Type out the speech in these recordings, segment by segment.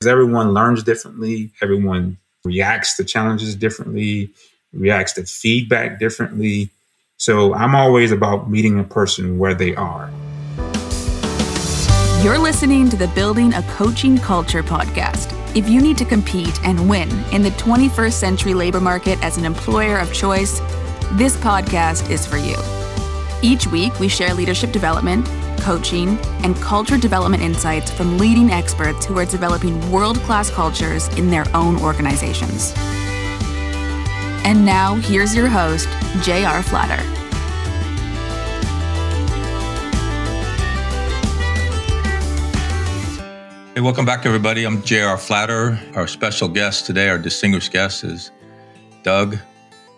Because everyone learns differently, everyone reacts to challenges differently, reacts to feedback differently. So I'm always about meeting a person where they are. You're listening to the Building a Coaching Culture podcast. If you need to compete and win in the 21st century labor market as an employer of choice, this podcast is for you. Each week, we share leadership development, coaching, and culture development insights from leading experts who are developing world class cultures in their own organizations. And now, here's your host, J.R. Flatter. Hey, welcome back, everybody. I'm J.R. Flatter. Our special guest today, our distinguished guest, is Doug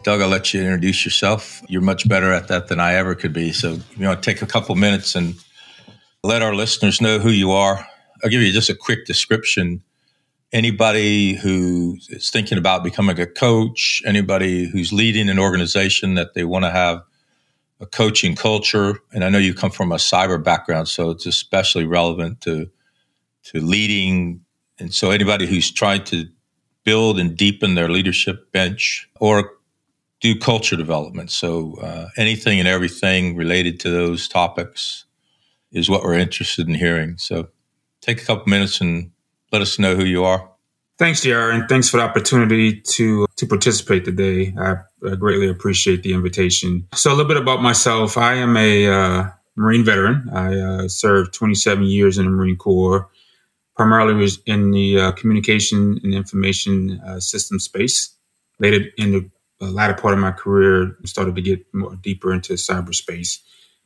Doug, I'll let you introduce yourself. You're much better at that than I ever could be. So, you know, take a couple minutes and let our listeners know who you are. I'll give you just a quick description. Anybody who is thinking about becoming a coach, anybody who's leading an organization that they want to have a coaching culture, and I know you come from a cyber background, so it's especially relevant to to leading. And so, anybody who's trying to build and deepen their leadership bench or do culture development. So uh, anything and everything related to those topics is what we're interested in hearing. So take a couple minutes and let us know who you are. Thanks, JR, and thanks for the opportunity to to participate today. I, I greatly appreciate the invitation. So a little bit about myself. I am a uh, Marine veteran. I uh, served 27 years in the Marine Corps, primarily was in the uh, communication and information uh, system space. Later in the the latter part of my career, started to get more deeper into cyberspace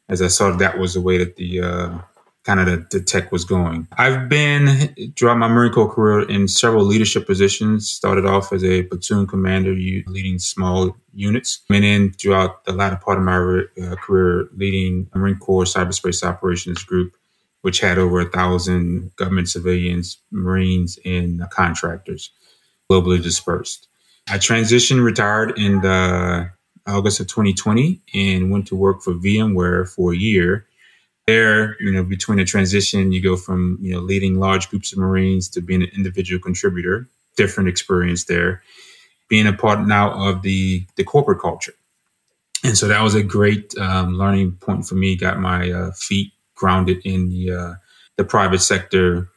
as I saw that was the way that the uh, kind of the, the, tech was going. I've been throughout my Marine Corps career in several leadership positions. Started off as a platoon commander, leading small units, and then throughout the latter part of my uh, career, leading Marine Corps Cyberspace Operations Group, which had over a thousand government civilians, Marines, and contractors globally dispersed. I transitioned, retired in the August of 2020, and went to work for VMware for a year. There, you know, between the transition, you go from you know leading large groups of Marines to being an individual contributor. Different experience there. Being a part now of the the corporate culture, and so that was a great um, learning point for me. Got my uh, feet grounded in the uh, the private sector,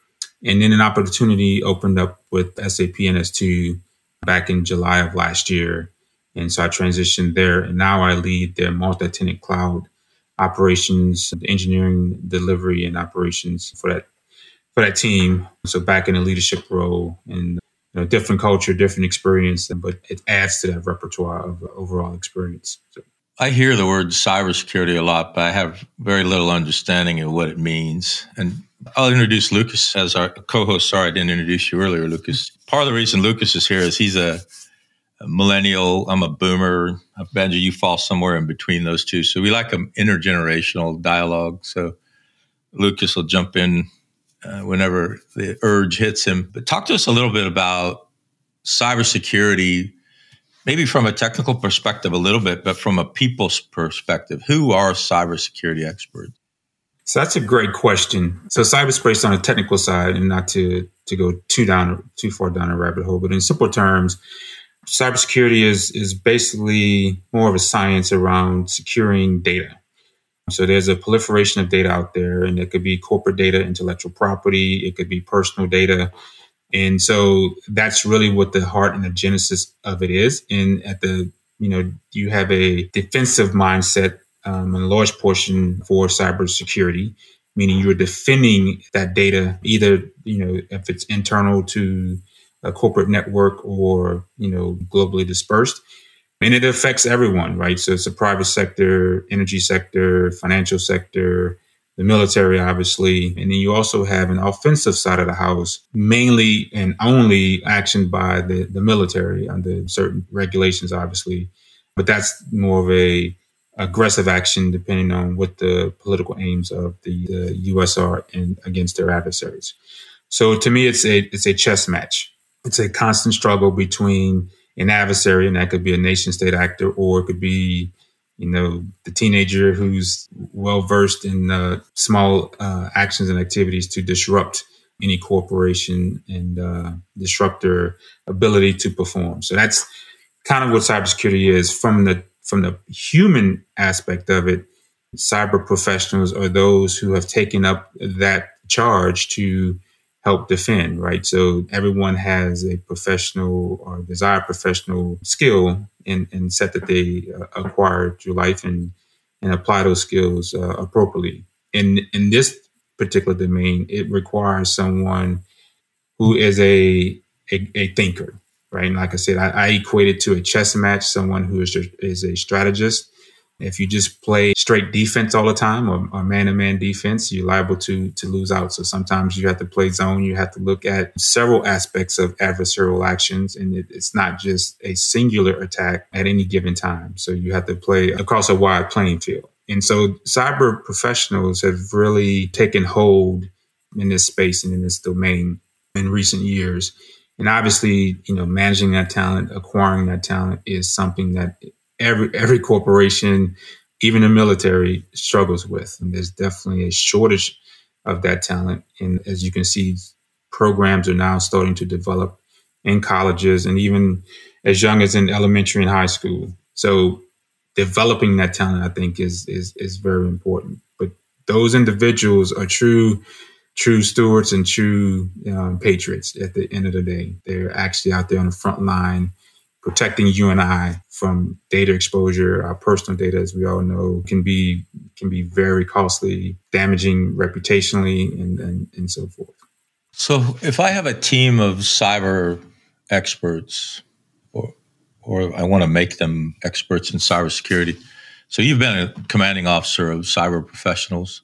and then an opportunity opened up with SAP NS2 back in July of last year. And so I transitioned there. And now I lead their multi tenant cloud operations, engineering, delivery, and operations for that for that team. So back in a leadership role and you know, different culture, different experience, but it adds to that repertoire of overall experience. So. I hear the word cybersecurity a lot, but I have very little understanding of what it means. And I'll introduce Lucas as our co-host. Sorry, I didn't introduce you earlier, Lucas. Part of the reason Lucas is here is he's a, a millennial. I'm a boomer. Benji, you fall somewhere in between those two. So we like an intergenerational dialogue. So Lucas will jump in uh, whenever the urge hits him. But talk to us a little bit about cybersecurity, maybe from a technical perspective a little bit, but from a people's perspective. Who are cybersecurity experts? So that's a great question. So cyberspace on a technical side, and not to to go too down too far down a rabbit hole, but in simple terms, cybersecurity is is basically more of a science around securing data. So there's a proliferation of data out there, and it could be corporate data, intellectual property, it could be personal data. And so that's really what the heart and the genesis of it is. And at the, you know, you have a defensive mindset um, a large portion for cybersecurity, meaning you're defending that data, either, you know, if it's internal to a corporate network or, you know, globally dispersed. And it affects everyone, right? So it's the private sector, energy sector, financial sector, the military, obviously. And then you also have an offensive side of the house, mainly and only actioned by the, the military under certain regulations, obviously. But that's more of a aggressive action depending on what the political aims of the, the U.S. are in, against their adversaries. So to me, it's a it's a chess match. It's a constant struggle between an adversary, and that could be a nation state actor, or it could be, you know, the teenager who's well versed in uh, small uh, actions and activities to disrupt any corporation and uh, disrupt their ability to perform. So that's kind of what cybersecurity is from the from the human aspect of it. Cyber professionals are those who have taken up that charge to help defend, right? So everyone has a professional or desired professional skill and, and set that they uh, acquire through life and, and apply those skills uh, appropriately. In, in this particular domain, it requires someone who is a, a, a thinker, right? And like I said, I, I equate it to a chess match, someone who is, is a strategist if you just play straight defense all the time or, man to man defense, you're liable to to lose out. So sometimes you have to play zone. You have to look at several aspects of adversarial actions, and it, it's not just a singular attack at any given time. So you have to play across a wide playing field. And so cyber professionals have really taken hold in this space and in this domain in recent years. And obviously, you know, managing that talent, acquiring that talent is something that every every corporation, even the military, struggles with. And there's definitely a shortage of that talent. And as you can see, programs are now starting to develop in colleges and even as young as in elementary and high school. So developing that talent, I think, is is is very important. But those individuals are true true stewards and true um, patriots at the end of the day. They're actually out there on the front line protecting you and I from data exposure. Our personal data, as we all know, can be can be very costly, damaging reputationally, and and, and so forth. So, if I have a team of cyber experts, or or I want to make them experts in cybersecurity, so you've been a commanding officer of cyber professionals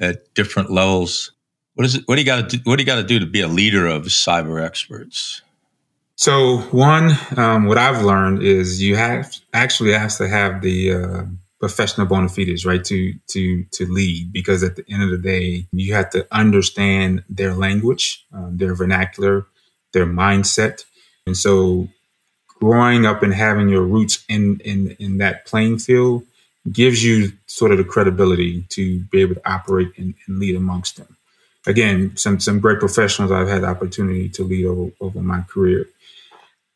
at different levels. What is it? What do you got to do? What do you got to do to be a leader of cyber experts? So one, um, what I've learned is you have actually have to have the uh, professional bona fides, right, to to to lead. Because at the end of the day, you have to understand their language, um, their vernacular, their mindset, and so growing up and having your roots in in in that playing field gives you sort of the credibility to be able to operate and, and lead amongst them. Again, some some great professionals I've had the opportunity to lead over, over my career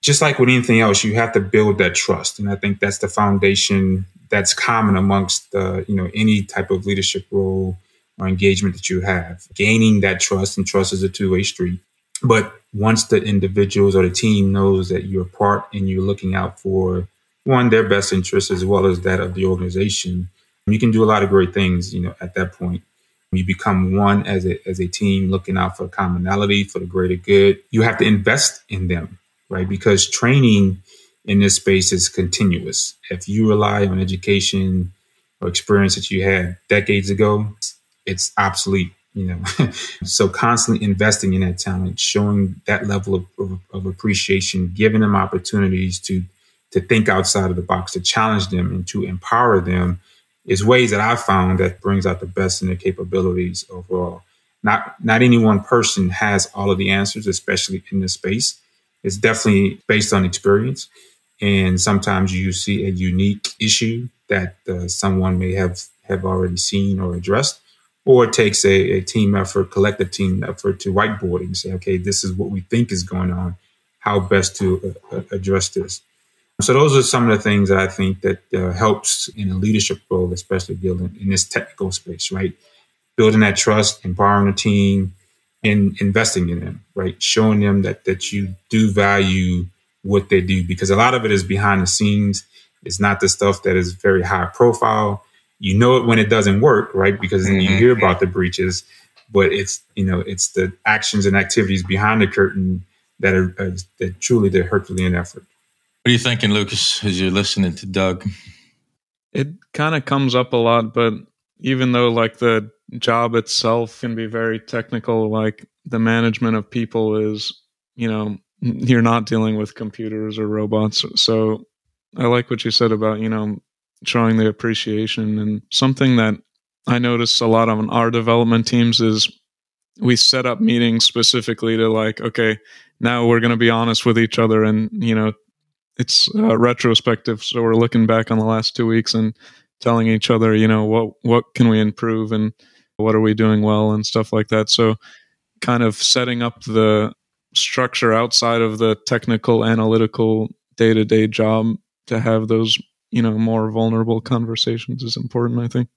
just like with anything else, you have to build that trust, and I think that's the foundation that's common amongst uh, you know any type of leadership role or engagement that you have. Gaining that trust, and trust is a two way street. But once the individuals or the team knows that you're part and you're looking out for one their best interests as well as that of the organization, you can do a lot of great things. You know, at that point, you become one as a as a team, looking out for commonality for the greater good. You have to invest in them right? Because training in this space is continuous. If you rely on education or experience that you had decades ago, it's obsolete. You know, so constantly investing in that talent, showing that level of, of, of appreciation, giving them opportunities to to think outside of the box, to challenge them, and to empower them is ways that I've found that brings out the best in their capabilities overall. Not not any one person has all of the answers, especially in this space. It's definitely based on experience. And sometimes you see a unique issue that uh, someone may have, have already seen or addressed, or it takes a, a team effort, collective team effort to whiteboard and say, okay, this is what we think is going on. How best to uh, uh, address this? So those are some of the things that I think that uh, helps in a leadership role, especially building in this technical space, right? Building that trust, empowering the team, and investing in them, right? Showing them that that you do value what they do because a lot of it is behind the scenes. It's not the stuff that is very high profile. You know it when it doesn't work, right? Because mm-hmm. you hear about the breaches, but it's you know it's the actions and activities behind the curtain that are uh, that truly the Herculean effort. What are you thinking, Lucas, as you're listening to Doug? It kind of comes up a lot, but even though like the job itself can be very technical like the management of people is you know you're not dealing with computers or robots so i like what you said about you know showing the appreciation and something that i notice a lot on our development teams is we set up meetings specifically to like okay now we're going to be honest with each other and you know it's uh, retrospective. So we're looking back on the last two weeks and telling each other you know what what can we improve and what are we doing well and stuff like that. So kind of setting up the structure outside of the technical analytical day-to-day job to have those you know more vulnerable conversations is important i think.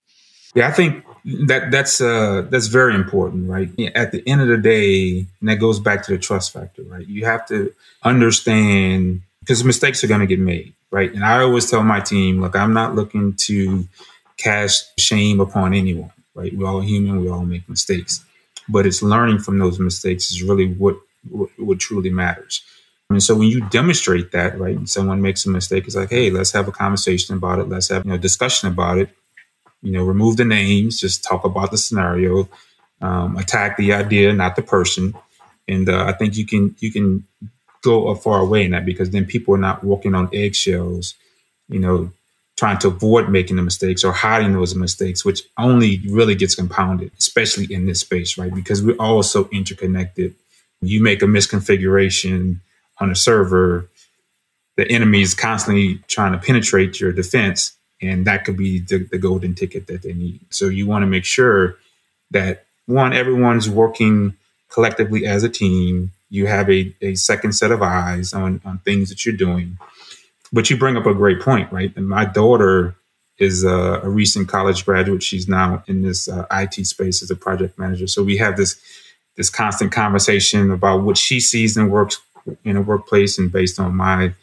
Yeah i think that that's uh that's very important right? At the end of the day and that goes back to the trust factor right? You have to understand because mistakes are going to get made right and i always tell my team look i'm not looking to cast shame upon anyone right we're all human we all make mistakes but it's learning from those mistakes is really what what, what truly matters and so when you demonstrate that, right, and someone makes a mistake, it's like, hey, let's have a conversation about it. Let's have you know discussion about it. You know, remove the names, just talk about the scenario, um, attack the idea, not the person. And uh, I think you can you can go far away in that because then people are not walking on eggshells, you know, trying to avoid making the mistakes or hiding those mistakes, which only really gets compounded, especially in this space, right? Because we're all so interconnected. You make a misconfiguration on a server, the enemy is constantly trying to penetrate your defense, and that could be the, the golden ticket that they need. So you want to make sure that one, everyone's working collectively as a team. You have a, a second set of eyes on, on things that you're doing. But you bring up a great point, right? And my daughter is a, a recent college graduate. She's now in this uh, IT space as a project manager. So we have this this constant conversation about what she sees and works in a workplace and based on my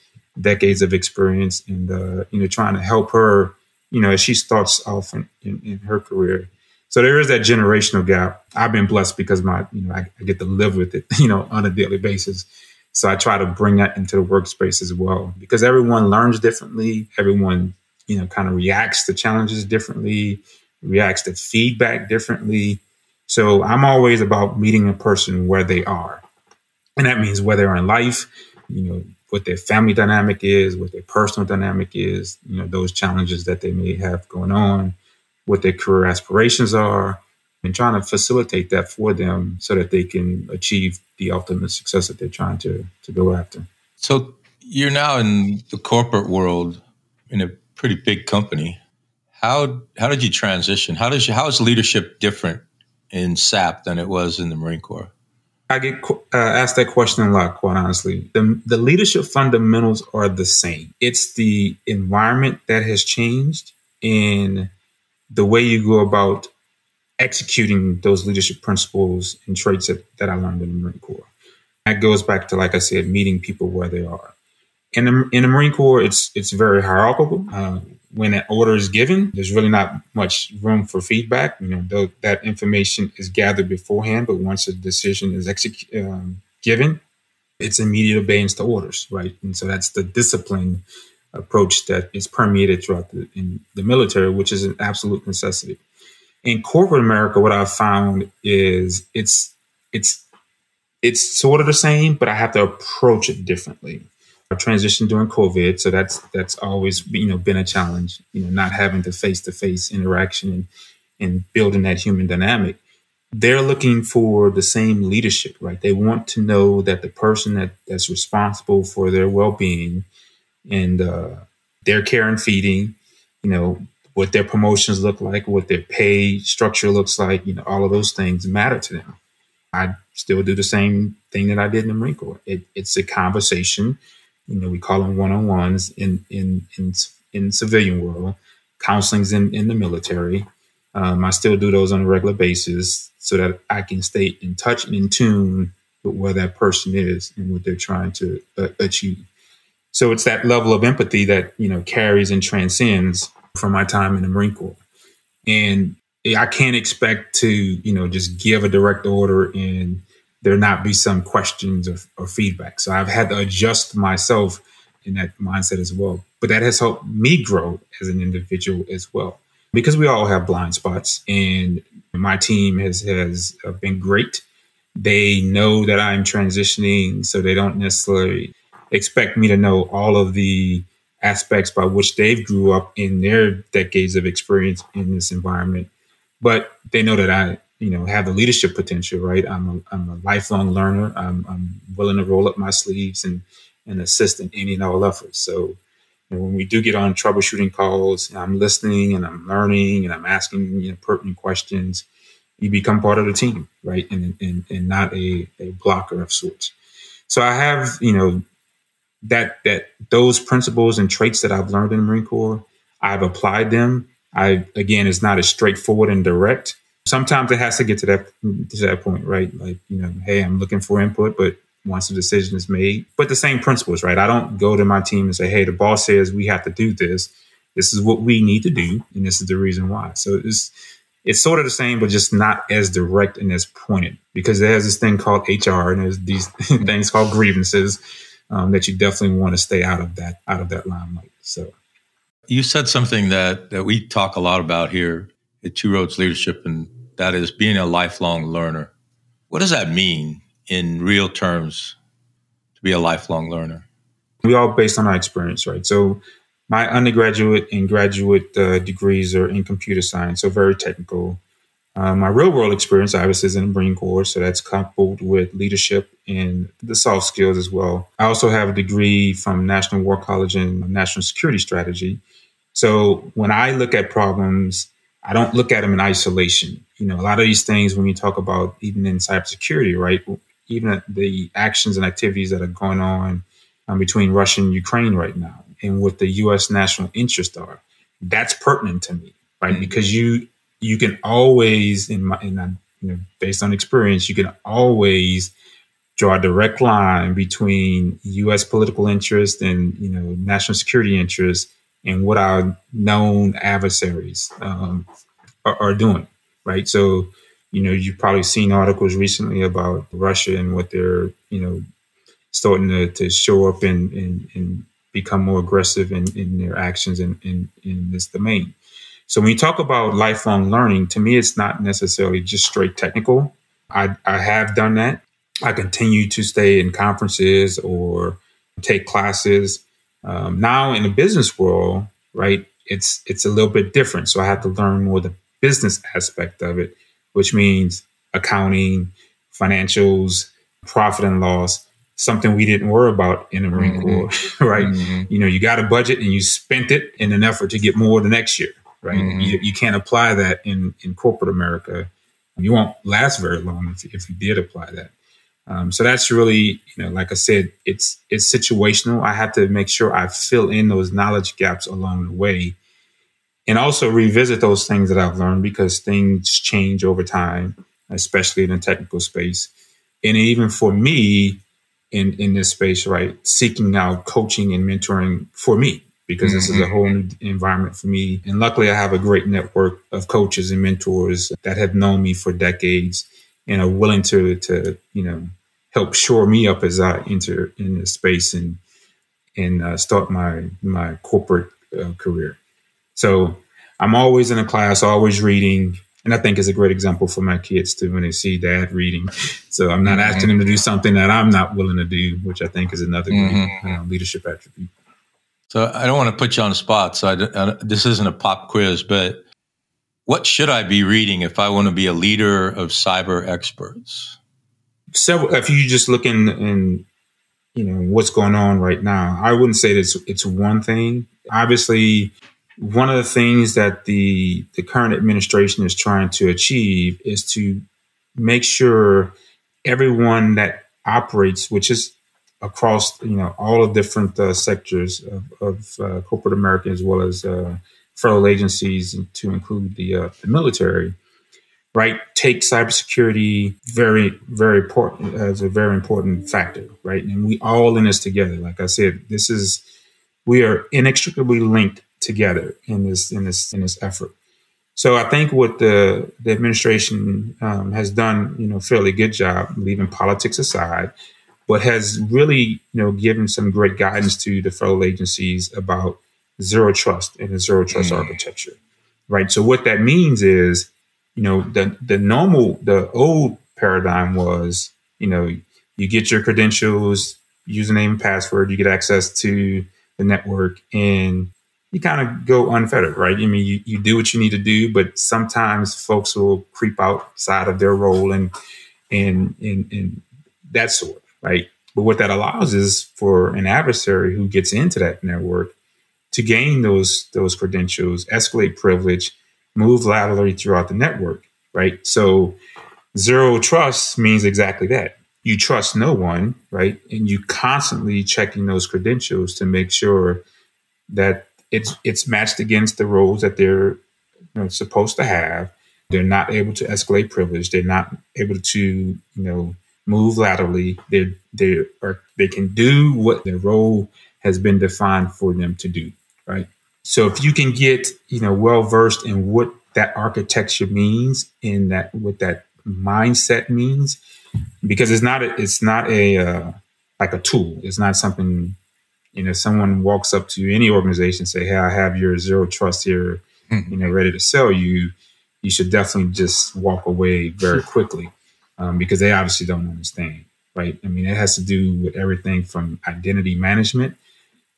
decades of experience and uh, you know trying to help her you know as she starts off in, in, in, her career so there is that generational gap. I've been blessed because my you know I, I, get to live with it you know on a daily basis. So i try to bring that into the workspace as well because everyone learns differently. Everyone you know kind of reacts to challenges differently reacts to feedback differently. So i'm always about meeting a person where they are. And that means where they're in life, you know, what their family dynamic is, what their personal dynamic is, you know, those challenges that they may have going on, what their career aspirations are, and trying to facilitate that for them so that they can achieve the ultimate success that they're trying to to go after. So you're now in the corporate world in a pretty big company. How how did you transition? How does you, how is leadership different in SAP than it was in the Marine Corps? I get uh, asked that question a lot, quite honestly. The, the leadership fundamentals are the same. It's the environment that has changed in the way you go about executing those leadership principles and traits that, that I learned in the Marine Corps. That goes back to, like I said, meeting people where they are. In the, in the Marine Corps, it's it's very hierarchical. Uh, when an order is given, there's really not much room for feedback. You know, that information is gathered beforehand, but once a decision is executed, um, given, it's immediate obedience to orders, right? And so that's the discipline approach that is permeated throughout the, in the military, which is an absolute necessity. In corporate America, what I've found is it's it's it's sort of the same, but I have to approach it differently transition during COVID, so that's that's always you know been a challenge. You know, not having the face to face interaction and and building that human dynamic. They're looking for the same leadership, right? They want to know that the person that that's responsible for their well being and uh, their care and feeding, you know, what their promotions look like, what their pay structure looks like, you know, all of those things matter to them. I still do the same thing that I did in the Marine Corps. It, it's a conversation you know, we call them one-on-ones in in in in civilian world. Counseling's in in the military. Um, I still do those on a regular basis so that I can stay in touch and in tune with where that person is and what they're trying to uh, achieve. So it's that level of empathy that you know carries and transcends from my time in the Marine Corps. And I can't expect to you know just give a direct order and there not be some questions or, or feedback. So I've had to adjust myself in that mindset as well. But that has helped me grow as an individual as well. Because we all have blind spots, and my team has has uh, been great. They know that I'm transitioning, so they don't necessarily expect me to know all of the aspects by which they've grew up in their decades of experience in this environment. But they know that I you know have the leadership potential right i'm a, I'm a lifelong learner I'm, I'm willing to roll up my sleeves and and assist in any and all efforts so you know, when we do get on troubleshooting calls i'm listening and i'm learning and i'm asking you know pertinent questions you become part of the team, right? And, and, and not a, a blocker of sorts. So I have, you know, that, that those principles and traits that I've learned in the Marine Corps, I've applied them. I, again, it's not as straightforward and direct. Sometimes it has to get to that, to that point, right? Like, you know, hey, I'm looking for input, but once the decision is made, but the same principles, right? I don't go to my team and say, hey, the boss says we have to do this. This is what we need to do, and this is the reason why. So it's it's sort of the same, but just not as direct and as pointed because there's this thing called HR and there's these things called grievances um, that you definitely want to stay out of that out of that limelight. So you said something that that we talk a lot about here at Two Roads Leadership, and that is being a lifelong learner. What does that mean in real terms to be a lifelong learner? We all based on our experience, right? So my undergraduate and graduate uh, degrees are in computer science, so very technical. Uh, my real world experience, obviously, is in the Marine Corps, so that's coupled with leadership and the soft skills as well. I also have a degree from National War College in National Security Strategy. So when I look at problems, I don't look at them in isolation. You know, a lot of these things, when you talk about even in cybersecurity, right? Even the actions and activities that are going on um, between Russia and Ukraine right now, and what the U.S. national interests are. That's pertinent to me, right? Mm-hmm. Because you you can always, in my, in you know, based on experience, you can always draw a direct line between U.S. political interest and you know national security interest and what our known adversaries um, are, are, doing, right? So, you know, you've probably seen articles recently about Russia and what they're, you know, starting to, to show up and, in, in become more aggressive in, in their actions in, in, in this domain. So when you talk about lifelong learning, to me, it's not necessarily just straight technical. I, I have done that. I continue to stay in conferences or take classes. Um, now in the business world, right, it's it's a little bit different. So I have to learn more the business aspect of it, which means accounting, financials, profit and loss something we didn't worry about in the Marine mm-hmm. Corps, right? Mm-hmm. You know, you got a budget and you spent it in an effort to get more the next year, right? Mm-hmm. You, you, can't apply that in, in corporate America. You won't last very long if, if you did apply that. Um, so that's really, you know, like I said, it's it's situational. I have to make sure I fill in those knowledge gaps along the way, and also revisit those things that I've learned because things change over time, especially in the technical space. And even for me, in in this space, right? Seeking out coaching and mentoring for me because mm-hmm. this is a mm-hmm. whole new environment for me. And luckily, I have a great network of coaches and mentors that have known me for decades and are willing to to you know help shore me up as I enter in this space and and uh, start my my corporate uh, career. So I'm always in a class, always reading, and I think is a great example for my kids too when they see dad reading. So I'm not mm-hmm. asking them to do something that I'm not willing to do, which I think is another mm-hmm. great uh, leadership attribute. So I don't want to put you on the spot. So I, I, this isn't a pop quiz, but what should I be reading if I want to be a leader of cyber experts? Several. If you just look in, in you know what's going on right now, I wouldn't say that it's, it's one thing. Obviously, one of the things that the the current administration is trying to achieve is to make sure everyone that operates, which is across you know all the different uh, sectors of, of uh, corporate America as well as uh, federal agencies, to include the, uh, the military, right? Take cybersecurity very very important as a very important factor, right? And we all in this together. Like I said, this is we are inextricably linked together in this in this in this effort. So I think what the the administration um, has done, you know, fairly good job leaving politics aside, but has really, you know, given some great guidance to the federal agencies about zero trust and a zero trust mm. architecture, right? So what that means is, you know, the the normal the old paradigm was, you know, you get your credentials, username and password, you get access to the network, and you kind of go unfettered, right? I mean, you, you do what you need to do, but sometimes folks will creep outside of their role and and and, and that sort, right? But what that allows is for an adversary who gets into that network to gain those those credentials, escalate privilege, move laterally throughout the network, right? So zero trust means exactly that. You trust no one, right? And you constantly checking those credentials to make sure that it's it's matched against the roles that they're you know, supposed to have. They're not able to escalate privilege. They're not able to, you know, move laterally. They they are they can do what their role has been defined for them to do, right? So if you can get, you know, well versed in what that architecture means in that what that mindset means, because it's not a, it's not a uh, like a tool. It's not something you know. Someone walks up to any organization say, "Hey, I have your zero trust here, mm-hmm. you know, ready to sell you." You should definitely just walk away very quickly um, because they obviously don't understand, right? I mean, it has to do with everything from identity management,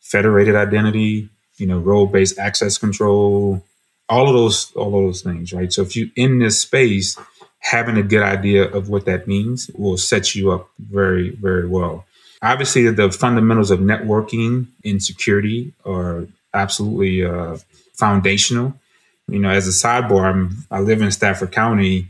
federated identity, you know, role based access control, all of those, all of those things, right? So if you in this space, having a good idea of what that means will set you up very, very well. Obviously, the fundamentals of networking and security are absolutely uh, foundational. You know, as a sidebar, I'm, I live in Stafford County,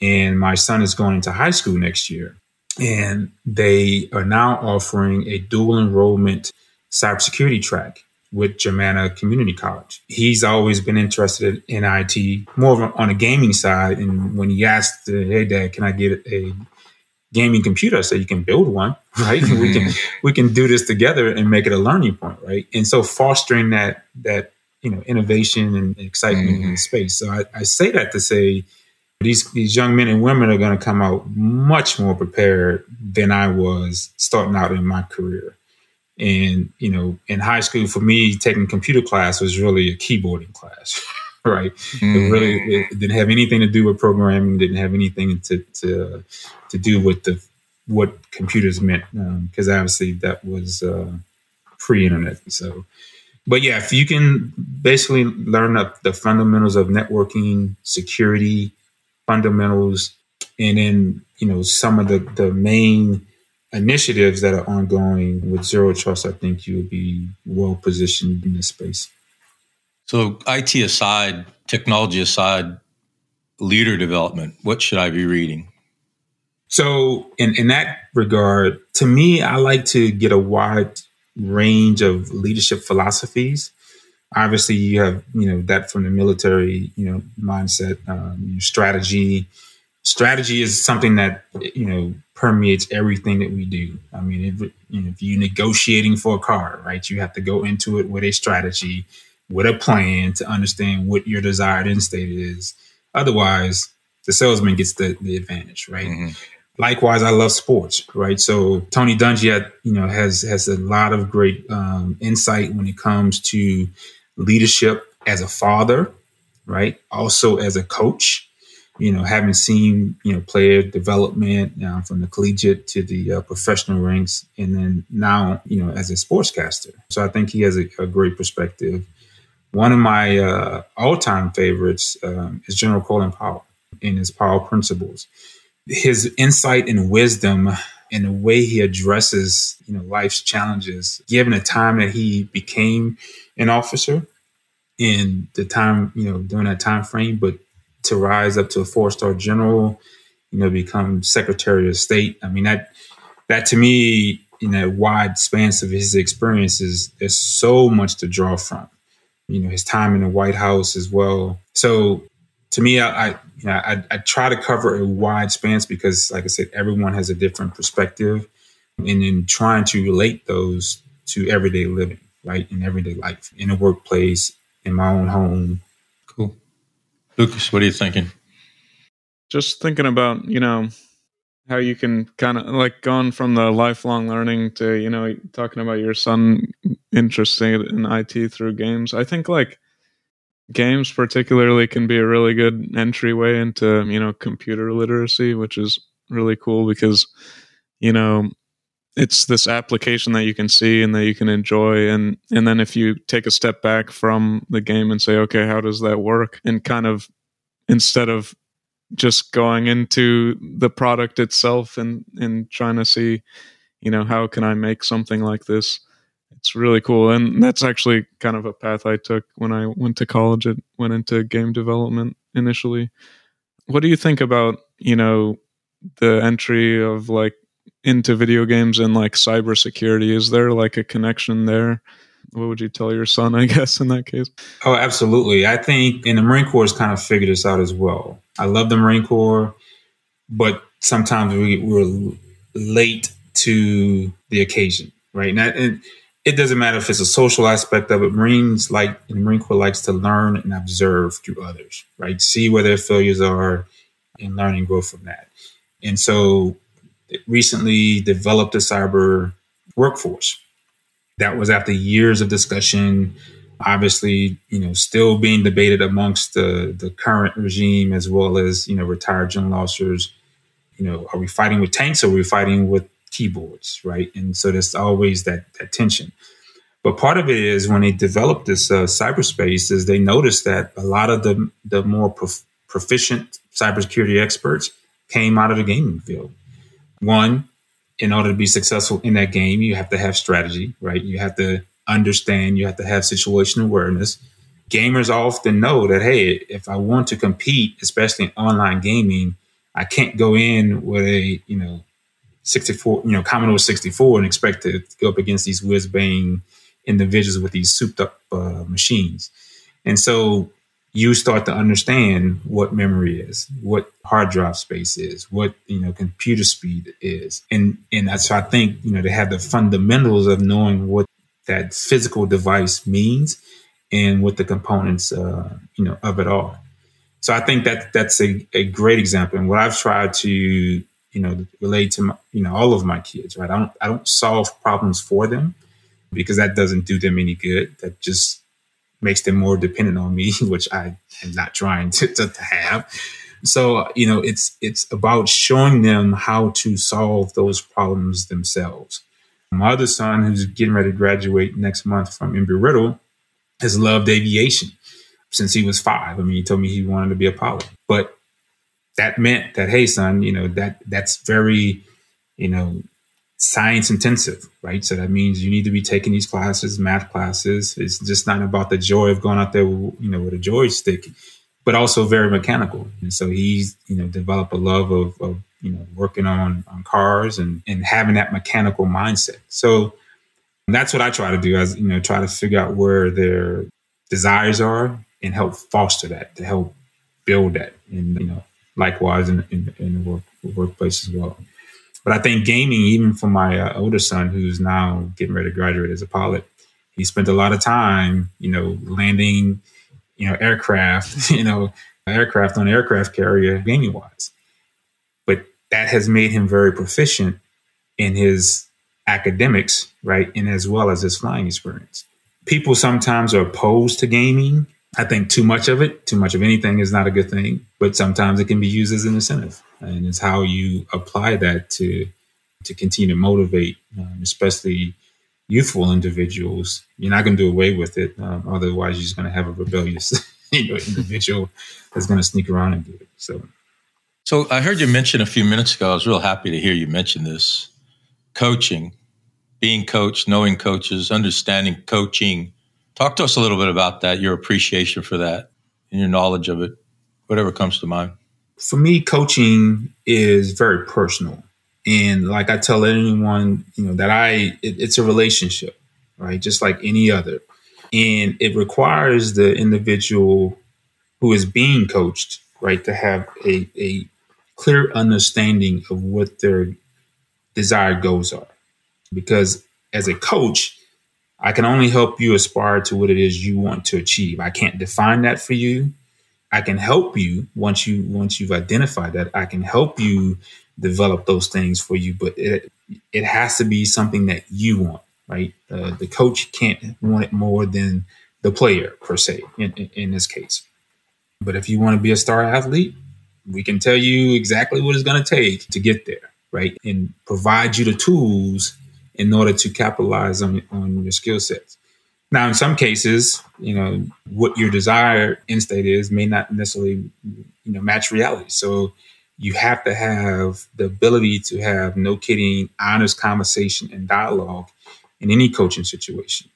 and my son is going into high school next year. And they are now offering a dual enrollment cybersecurity track with Germanna Community College. He's always been interested in IT, more on a gaming side. And when he asked, "Hey, Dad, can I get a gaming computer?" I said, "You can build one, right? we can we can do this together and make it a learning point, right?" And so fostering that that you know innovation and excitement mm-hmm. in space. So I, I say that to say these these young men and women are going to come out much more prepared than I was starting out in my career. And, you know, in high school, for me, taking computer class was really a keyboarding class, right? Mm. It really it didn't have anything to do with programming, didn't have anything to, to, to do with the what computers meant, because um, obviously that was uh, pre internet. So, but yeah, if you can basically learn up the fundamentals of networking, security, fundamentals, and then, you know, some of the, the main initiatives that are ongoing with Zero Trust, I think you'll be well positioned in this space. So, IT aside, technology aside, leader development, what should I be reading? So, in, in that regard, to me, I like to get a wide range of leadership philosophies. Obviously, you have you know that from the military, you know, mindset, um, strategy. Strategy is something that you know permeates everything that we do. I mean, if, you know, if you're negotiating for a car, right, you have to go into it with a strategy, with a plan to understand what your desired end state is. Otherwise, the salesman gets the, the advantage, right? Mm-hmm. Likewise, I love sports, right? So Tony Dungy, you know, has has a lot of great um, insight when it comes to leadership as a father, right? Also as a coach, you know, having seen, you know, player development uh, from the collegiate to the uh, professional ranks, and then now, you know, as a sportscaster. So I think he has a, a great perspective. One of my uh, all-time favorites um, is General Colin Powell in his Powell Principles. His insight and wisdom and the way he addresses, you know, life's challenges, given the time that he became an officer in the time, you know, during that time frame, but to rise up to a four star general, you know, become Secretary of State. I mean, that that to me, in that wide span of his experiences, there's so much to draw from. You know, his time in the White House as well. So to me, I, I you know, I, I try to cover a wide span because, like I said, everyone has a different perspective, and in trying to relate those to everyday living, right, in everyday life, in the workplace, in my own home, Cool. Lucas, what are you thinking? Just thinking about, you know, how you can kind of like gone from the lifelong learning to, you know, talking about your son interested in IT through games. I think like games particularly can be a really good entryway into, you know, computer literacy, which is really cool because, you know, it's this application that you can see and that you can enjoy. And and then if you take a step back from the game and say okay how does that work? And kind of instead of just going into the product itself and and trying to see you know how can i make something like this? It's really cool. And that's actually kind of a path i took when i went to college. It went into game development initially. What do you think about you know the entry of like into video games and like cybersecurity? Is there like a connection there? What would you tell your son, I guess, in that case? Oh, absolutely. I think, and the Marine Corps has kind of figured this out as well. I love the Marine Corps, but sometimes we, we're late to the occasion, right? And, and it doesn't matter if it's a social aspect of it. Marines like the Marine Corps likes to learn and observe through others, right? See where their failures are and learn and grow from that. And so recently developed a cyber workforce. That was after years of discussion, obviously, you know, still being debated amongst the, the current regime as well as, you know, retired general officers. You know, are we fighting with tanks or are we fighting with keyboards, right? And so there's always that, that tension. But part of it is when they developed this uh, cyberspace, is they noticed that a lot of the the more prof- proficient cybersecurity experts came out of the gaming field. One, in order to be successful in that game, you have to have strategy, right? You have to understand, you have to have situational awareness. Gamers often know that, hey, if I want to compete, especially in online gaming, I can't go in with a, you know, 64, you know, Commodore 64 and expect to go up against these whiz bang individuals with these souped up uh, machines. And so you start to understand what memory is, what hard drive space is, what you know computer speed is, and and that's I think you know they have the fundamentals of knowing what that physical device means and what the components uh, you know of it all. So I think that that's a, a great example, and what I've tried to you know relate to my, you know all of my kids. Right, I don't I don't solve problems for them because that doesn't do them any good. That just makes them more dependent on me, which I am not trying to, to, to have. So, you know, it's it's about showing them how to solve those problems themselves. My other son, who's getting ready to graduate next month from Embry-Riddle, has loved aviation since he was five. I mean, he told me he wanted to be a pilot, but that meant that, hey, son, you know that that's very, you know, science intensive, right? So that means you need to be taking these classes, math classes. It's just not about the joy of going out there, you know, with a joystick, but also very mechanical. And so he's, you know, developed a love of, of you know, working on on cars and and having that mechanical mindset. So that's what I try to do as you know, try to figure out where their desires are and help foster that to help build that. And you know, likewise in in, in the work, workplace as well. But I think gaming, even for my uh, older son, who's now getting ready to graduate as a pilot, he spent a lot of time, you know, landing, you know, aircraft, you know, aircraft on aircraft carrier gaming wise. But that has made him very proficient in his academics, right? And as well as his flying experience. People sometimes are opposed to gaming I think too much of it, too much of anything is not a good thing, but sometimes it can be used as an incentive. And it's how you apply that to to continue to motivate, um, especially youthful individuals. You're not going to do away with it. Um, otherwise, you're just going to have a rebellious you know, individual that's going to sneak around and do it. So, so I heard you mention a few minutes ago. I was real happy to hear you mention this coaching, being coached, knowing coaches, understanding coaching Talk to us a little bit about that, your appreciation for that, and your knowledge of it, whatever comes to mind. For me, coaching is very personal. And like I tell anyone, you know, that I, it, it's a relationship, right? Just like any other. And it requires the individual who is being coached, right, to have a, a clear understanding of what their desired goals are. Because as a coach, I can only help you aspire to what it is you want to achieve. I can't define that for you. I can help you once you once you've identified that. I can help you develop those things for you, but it it has to be something that you want, right? Uh, the coach can't want it more than the player per se in, in, in this case. But if you want to be a star athlete, we can tell you exactly what it's going to take to get there, right? And provide you the tools in order to capitalize on, on your skill sets. Now, in some cases, you know, what your desire end state is may not necessarily, you know, match reality. So you have to have the ability to have no kidding, honest conversation and dialogue in any coaching situation,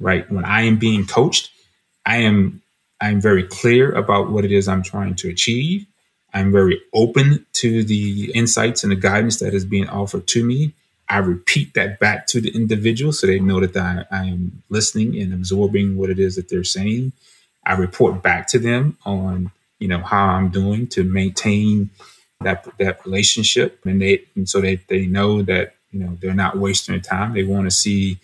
right? When I am being coached, I am I am very clear about what it is I'm trying to achieve. I'm very open to the insights and the guidance that is being offered to me. I repeat that back to the individual so they know that I, I am listening and absorbing what it is that they're saying. I report back to them on, you know, how I'm doing to maintain that that relationship, and they and so they they know that you know they're not wasting their time. They want to see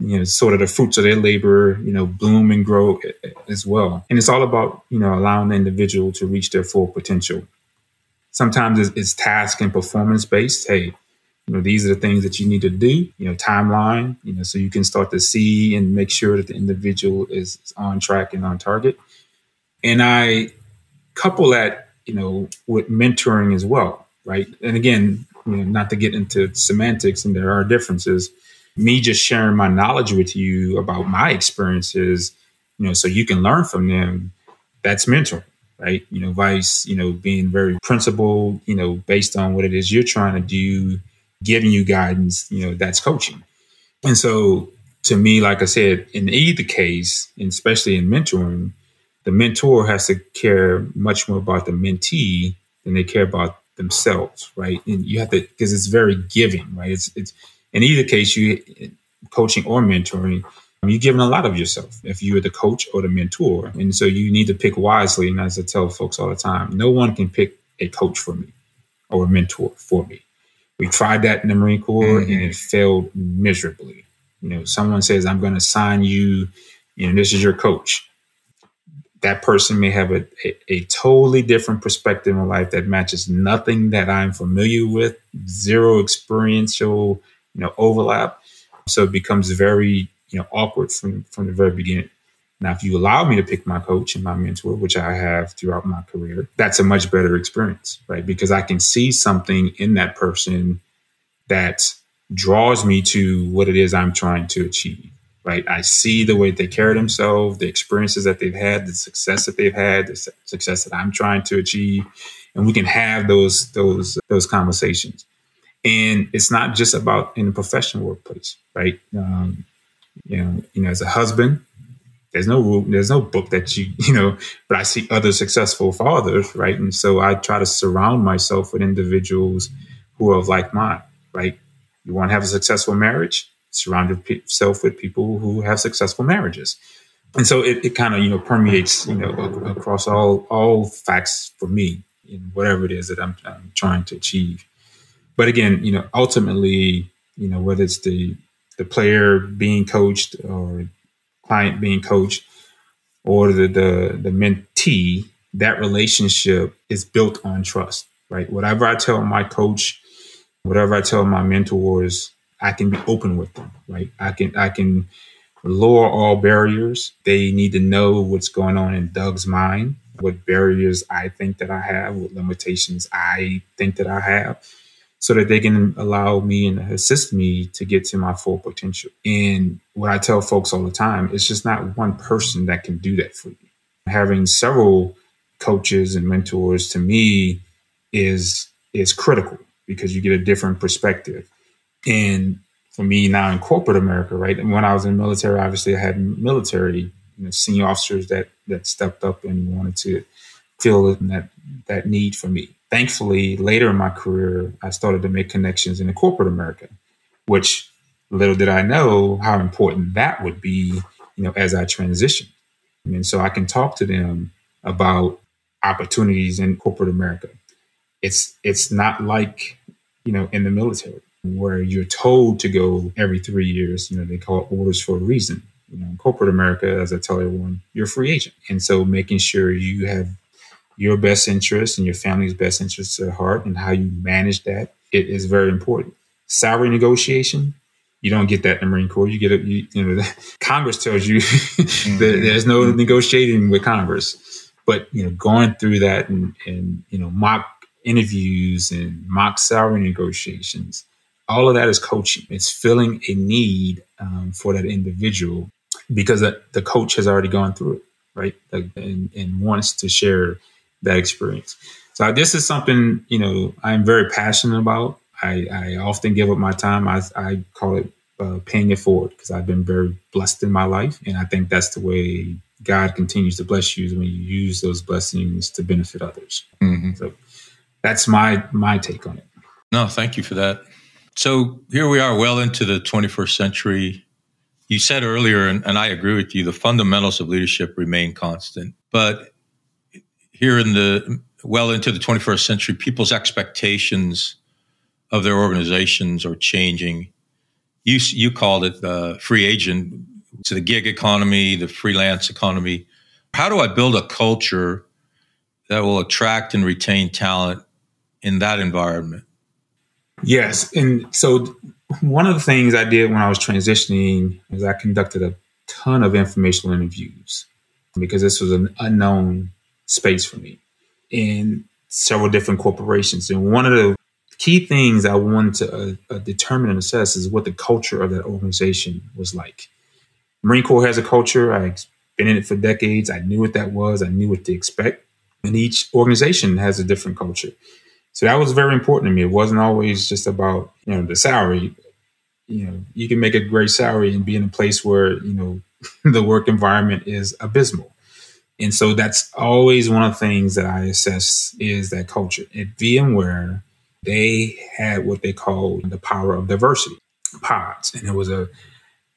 you know sort of the fruits of their labor you know bloom and grow as well and it's all about you know allowing the individual to reach their full potential sometimes it's, it's task and performance based hey you know these are the things that you need to do you know timeline you know so you can start to see and make sure that the individual is on track and on target and i couple that you know with mentoring as well right and again you know not to get into semantics and there are differences me just sharing my knowledge with you about my experiences, you know, so you can learn from them, that's mentoring, right? You know, vice, you know, being very principled, you know, based on what it is you're trying to do, giving you guidance, you know, that's coaching. And so to me, like I said, in either case, and especially in mentoring, the mentor has to care much more about the mentee than they care about themselves, right? And you have to because it's very giving, right? It's it's in either case, you coaching or mentoring, you're giving a lot of yourself if you're the coach or the mentor. And so you need to pick wisely. And as I tell folks all the time, no one can pick a coach for me or a mentor for me. We tried that in the Marine Corps mm-hmm. and it failed miserably. You know, someone says, I'm going to sign you, you know, this is your coach. That person may have a, a, a totally different perspective in life that matches nothing that I'm familiar with, zero experiential you know overlap. So it becomes very you know awkward from from the very beginning. Now, if you allow me to pick my coach and my mentor, which I have throughout my career, that's a much better experience, right? Because I can see something in that person that draws me to what it is I'm trying to achieve, right? I see the way they carry themselves, the experiences that they've had, the success that they've had, the success that I'm trying to achieve, and we can have those those those conversations. And it's not just about in the professional workplace, right? Um, you know, you know, as a husband, there's no rule, there's no book that you, you know, but I see other successful fathers, right? And so I try to surround myself with individuals who are of like mind, right? You want to have a successful marriage, surround yourself with people who have successful marriages. And so it, it kind of, you know, permeates, you know, across all, all facts for me in whatever it is that I'm, I'm trying to achieve. But again, you know, ultimately, you know, whether it's the the player being coached or client being coached or the the, the mentee, that relationship is built on trust, right? Whatever I tell my coach, whatever I tell my mentors, I can be open with them, right? I can I can lower all barriers. They need to know what's going on in Doug's mind, what barriers I think that I have, what limitations I think that I have so that they can allow me and assist me to get to my full potential. And what I tell folks all the time, it's just not one person that can do that for you. Having several coaches and mentors to me is is critical because you get a different perspective. And for me now in corporate America, right? And when I was in military, obviously I had military, you know, senior officers that that stepped up and wanted to feel that that need for me thankfully, later in my career, I started to make connections in the corporate America, which little did I know how important that would be, you know, as I transition. And so I can talk to them about opportunities in corporate America. It's it's not like, you know, in the military where you're told to go every three years. You know, they call it orders for a reason. You know, in corporate America, as I tell everyone, you're a free agent. And so making sure you have your best interest and your family's best interests at heart and how you manage that it is very important. Salary negotiation, you don't get that in the Marine Corps. You get it, you, you know, Congress tells you mm-hmm. that there's no negotiating with Congress. But, you know, going through that and, and, you know, mock interviews and mock salary negotiations, all of that is coaching. It's filling a need um, for that individual because the coach has already gone through it, right? and, and wants to share that experience. So this is something you know I'm very passionate about. I, I often give up my time. I, I call it uh, paying it forward because I've been very blessed in my life, and I think that's the way God continues to bless you when you use those blessings to benefit others. Mm-hmm. So that's my my take on it. No, thank you for that. So here we are, well into the 21st century. You said earlier, and, and I agree with you, the fundamentals of leadership remain constant. But here in the well into the 21st century, people's expectations of their organizations are changing. You you called it the free agent, to the gig economy, the freelance economy. How do I build a culture that will attract and retain talent in that environment? Yes, and so one of the things I did when I was transitioning is I conducted a ton of informational interviews because this was an unknown space for me in several different corporations. And one of the key things I wanted to uh, uh, determine and assess is what the culture of that organization was like. Marine Corps has a culture. I've been in it for decades. I knew what that was. I knew what to expect. And each organization has a different culture. So that was very important to me. It wasn't always just about, you know, the salary. You know, you can make a great salary and be in a place where, you know, the work environment is abysmal. And so that's always one of the things that I assess is that culture. At VMware, they had what they called the power of diversity pods. And it was a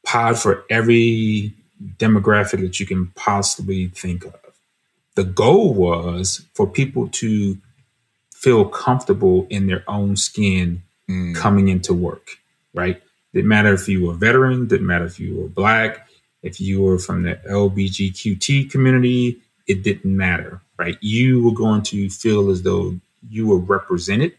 pod for every demographic that you can possibly think of. The goal was for people to feel comfortable in their own skin mm. coming into work, right? Didn't matter if you were a veteran, didn't matter if you were black, if you were from the LBGQT community, it didn't matter, right? You were going to feel as though you were represented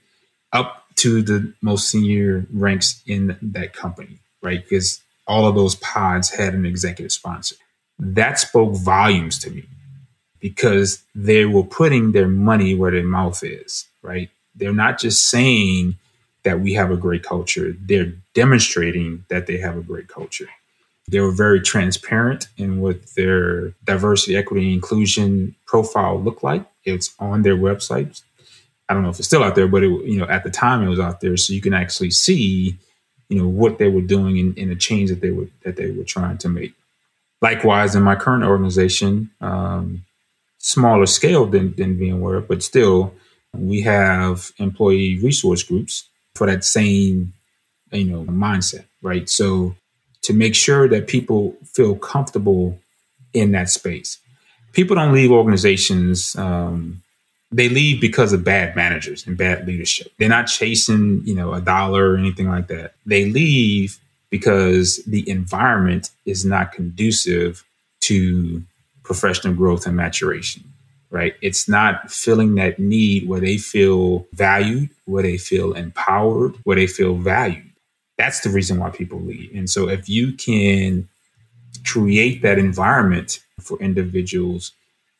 up to the most senior ranks in that company, right? Because all of those pods had an executive sponsor. That spoke volumes to me because they were putting their money where their mouth is, right? They're not just saying that we have a great culture, they're demonstrating that they have a great culture. They were very transparent in what their diversity, equity, inclusion profile looked like. It's on their website. I don't know if it's still out there, but it, you know, at the time it was out there, so you can actually see, you know, what they were doing in, in the change that they were that they were trying to make. Likewise, in my current organization, um, smaller scale than, than VMware, but still, we have employee resource groups for that same, you know, mindset, right? So to make sure that people feel comfortable in that space. People don't leave organizations. Um, they leave because of bad managers and bad leadership. They're not chasing, you know, a dollar or anything like that. They leave because the environment is not conducive to professional growth and maturation, right? It's not filling that need where they feel valued, where they feel empowered, where they feel valued. That's the reason why people leave. And so if you can create that environment for individuals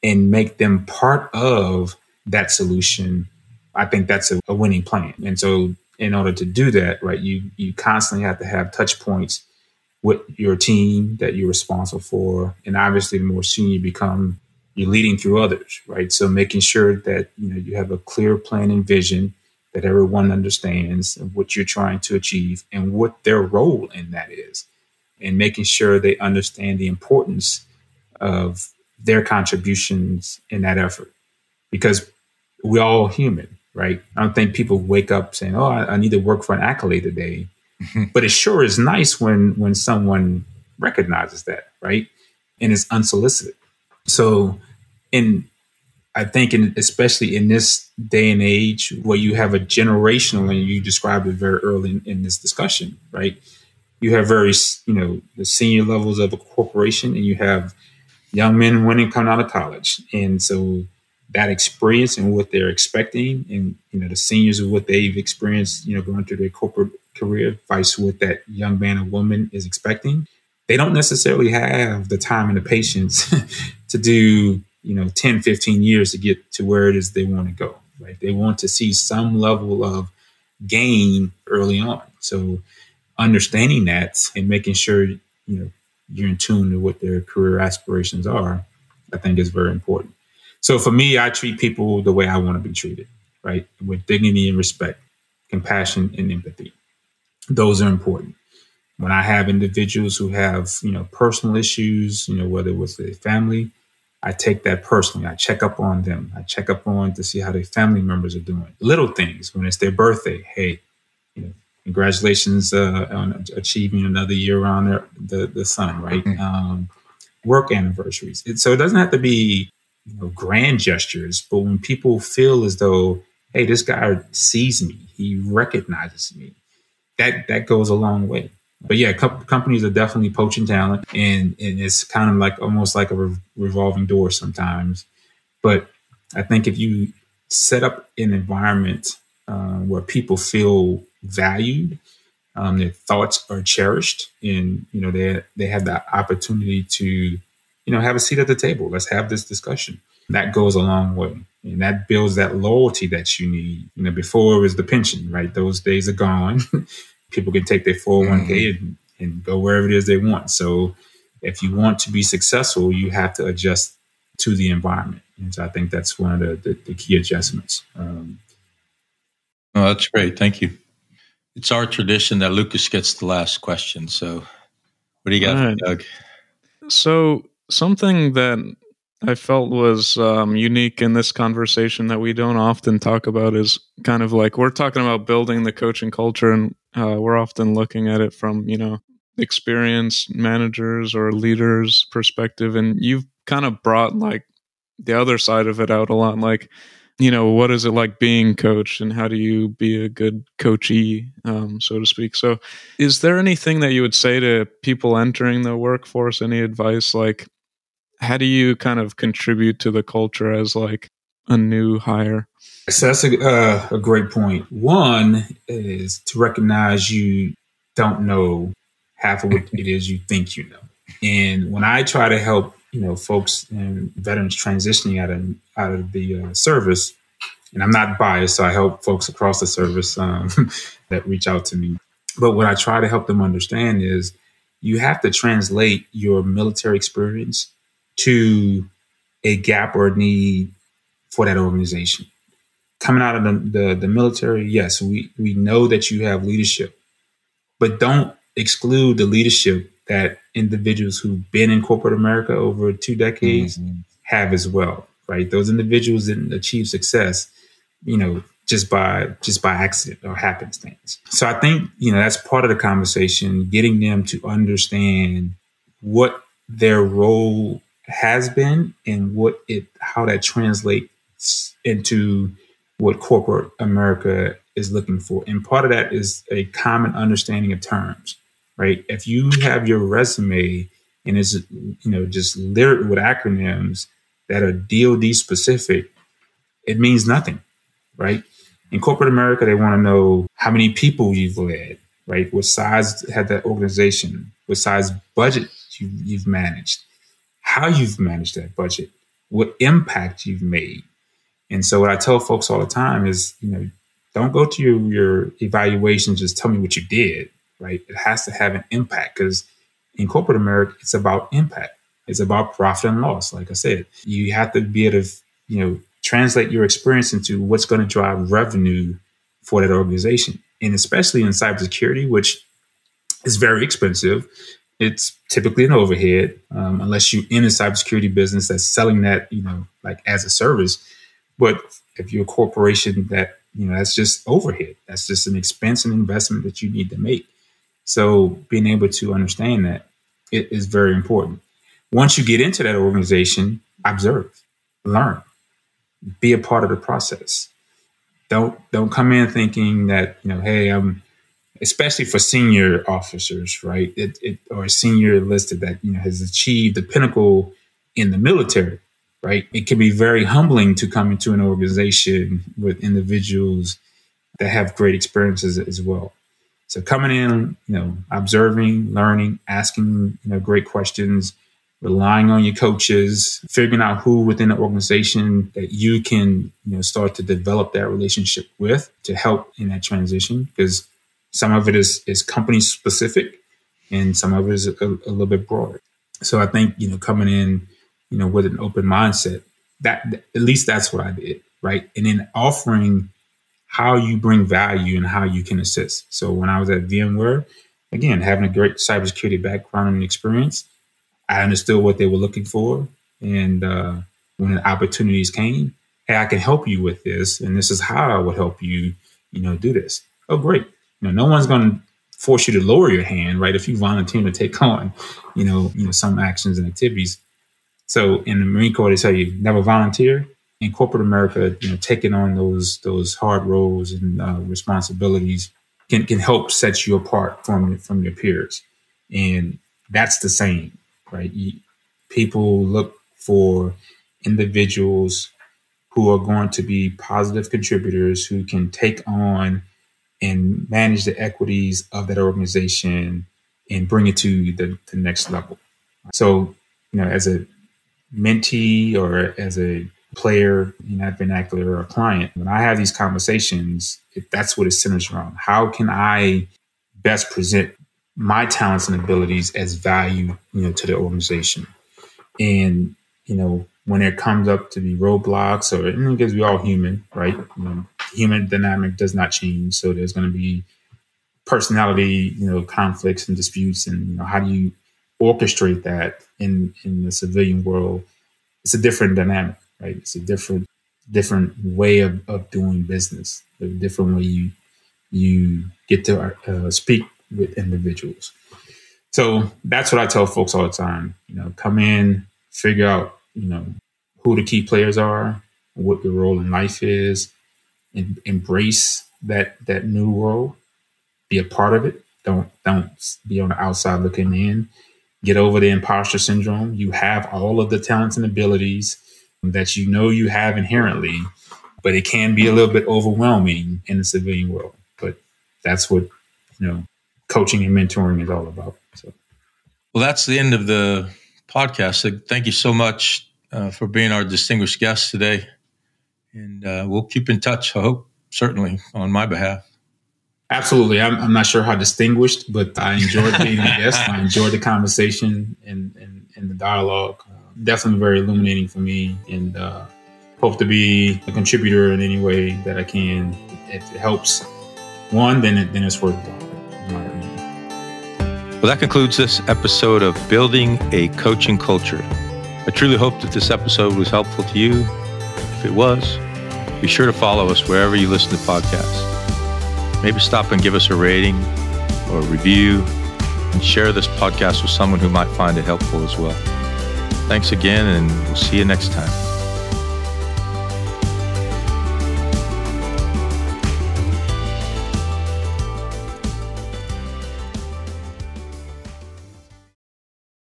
and make them part of that solution, I think that's a, a winning plan. And so in order to do that, right, you you constantly have to have touch points with your team that you're responsible for. And obviously the more senior you become, you're leading through others, right? So making sure that you know you have a clear plan and vision that everyone understands what you're trying to achieve and what their role in that is, and making sure they understand the importance of their contributions in that effort. Because we're all human, right? I don't think people wake up saying, "Oh, I, I need to work for an accolade today," but it sure is nice when when someone recognizes that, right, and it's unsolicited. So, in I think, in, especially in this day and age where you have a generational, and you described it very early in, in, this discussion, right? You have very, you know, the senior levels of a corporation, and you have young men and women coming out of college, and so that experience and what they're expecting, and you know, the seniors of what they've experienced, you know, going through their corporate career, vice what that young man or woman is expecting. They don't necessarily have the time and the patience to do you know 10 15 years to get to where it is they want to go. Right they want to see some level of gain early on. So understanding that and making sure you know you're in tune to what their career aspirations are i think is very important. So for me i treat people the way i want to be treated right? With dignity and respect compassion and empathy. Those are important. When i have individuals who have you know personal issues you know whether it was their family I take that personally. I check up on them. I check up on to see how their family members are doing. Little things when it's their birthday. Hey, you know, congratulations uh, on achieving another year around their, the the sun, right? Mm-hmm. Um, work anniversaries. It, so it doesn't have to be you know, grand gestures, but when people feel as though, hey, this guy sees me, he recognizes me, that that goes a long way. But yeah, co- companies are definitely poaching talent, and and it's kind of like almost like a re- revolving door sometimes. But I think if you set up an environment uh, where people feel valued, um, their thoughts are cherished, and you know they they have the opportunity to you know have a seat at the table. Let's have this discussion. That goes a long way, and that builds that loyalty that you need. You know, before it was the pension, right? Those days are gone. people can take their 401k mm-hmm. and, and go wherever it is they want. So if you want to be successful, you have to adjust to the environment. And so I think that's one of the, the, the key adjustments. Um, oh, that's great. Thank you. It's our tradition that Lucas gets the last question. So what do you got, right. Doug? So something that I felt was um, unique in this conversation that we don't often talk about is kind of like we're talking about building the coaching culture, and uh, we're often looking at it from you know experienced managers or leaders perspective, and you've kind of brought like the other side of it out a lot, like you know what is it like being coached and how do you be a good coachee um, so to speak? So is there anything that you would say to people entering the workforce any advice like how do you kind of contribute to the culture as like a new hire? So that's a, uh, a great point. One is to recognize you don't know half of what it is you think you know. And when I try to help, you know, folks and veterans transitioning out of out of the uh, service, and I'm not biased, so I help folks across the service um, that reach out to me. But what I try to help them understand is you have to translate your military experience to a gap or need for that organization. Coming out of the, the, the military, yes, we, we know that you have leadership, but don't exclude the leadership that individuals who've been in corporate America over two decades mm-hmm. have as well, right? Those individuals didn't achieve success, you know, just by just by accident or happenstance. So I think, you know, that's part of the conversation, getting them to understand what their role has been and what it how that translates into what corporate America is looking for. And part of that is a common understanding of terms, right? If you have your resume and it's you know just littered with acronyms that are DoD specific, it means nothing, right? In corporate America, they want to know how many people you've led, right? What size had that organization? What size budget you, you've managed? how you've managed that budget, what impact you've made. And so what I tell folks all the time is, you know, don't go to your, your evaluation, just tell me what you did, right? It has to have an impact because in corporate America, it's about impact. It's about profit and loss. Like I said, you have to be able to, you know, translate your experience into what's going to drive revenue for that organization. And especially in cybersecurity, which is very expensive, it's typically an overhead, um, unless you're in a cybersecurity business that's selling that, you know, like as a service. But if you're a corporation that, you know, that's just overhead. That's just an expense and investment that you need to make. So being able to understand that it is very important. Once you get into that organization, observe, learn, be a part of the process. Don't don't come in thinking that, you know, hey, I'm especially for senior officers, right? It, it, or a senior enlisted that you know has achieved the pinnacle in the military, right? It can be very humbling to come into an organization with individuals that have great experiences as well. So coming in, you know, observing, learning, asking, you know, great questions, relying on your coaches, figuring out who within the organization that you can, you know, start to develop that relationship with to help in that transition. Because some of it is is company specific, and some of it is a, a little bit broader. So I think you know coming in, you know, with an open mindset, that at least that's what I did, right? And then offering how you bring value and how you can assist. So when I was at VMware, again, having a great cybersecurity background and experience, I understood what they were looking for. And uh, when the opportunities came, hey, I can help you with this, and this is how I would help you, you know, do this. Oh, great. You know, no one's going to force you to lower your hand, right? If you volunteer to take on, you know, you know, some actions and activities. So in the Marine Corps, they tell you never volunteer. In corporate America, you know, taking on those those hard roles and uh, responsibilities can can help set you apart from from your peers, and that's the same, right? You, people look for individuals who are going to be positive contributors who can take on and manage the equities of that organization and bring it to the, the next level. So, you know, as a mentee or as a player in that vernacular or a client, when I have these conversations, that's what it centers around. How can I best present my talents and abilities as value, you know, to the organization? And, you know, when it comes up to be roadblocks or because we're all human, right? You know, human dynamic does not change. So there's going to be personality, you know, conflicts and disputes and, you know, how do you orchestrate that in in the civilian world, it's a different dynamic, right? It's a different different way of, of doing business, a different way you you get to uh, speak with individuals. So that's what I tell folks all the time. You know, come in, figure out you know who the key players are, what your role in life is, and embrace that that new role. Be a part of it. Don't don't be on the outside looking in get over the imposter syndrome. You have all of the talents and abilities that you know you have inherently, but it can be a little bit overwhelming in the civilian world. But that's what you know coaching and mentoring is all about. So, well, that's the end of the podcast. Thank you so much uh, for being our distinguished guest today, and uh, we'll keep in touch. I hope certainly on my behalf. Absolutely. I'm, I'm not sure how distinguished, but I enjoyed being a guest. I enjoyed the conversation and, and, and the dialogue. Uh, definitely very illuminating for me and uh, hope to be a contributor in any way that I can. If it helps one, then, it, then it's worth it. Well, that concludes this episode of Building a Coaching Culture. I truly hope that this episode was helpful to you. If it was, be sure to follow us wherever you listen to podcasts. Maybe stop and give us a rating or a review and share this podcast with someone who might find it helpful as well. Thanks again, and we'll see you next time.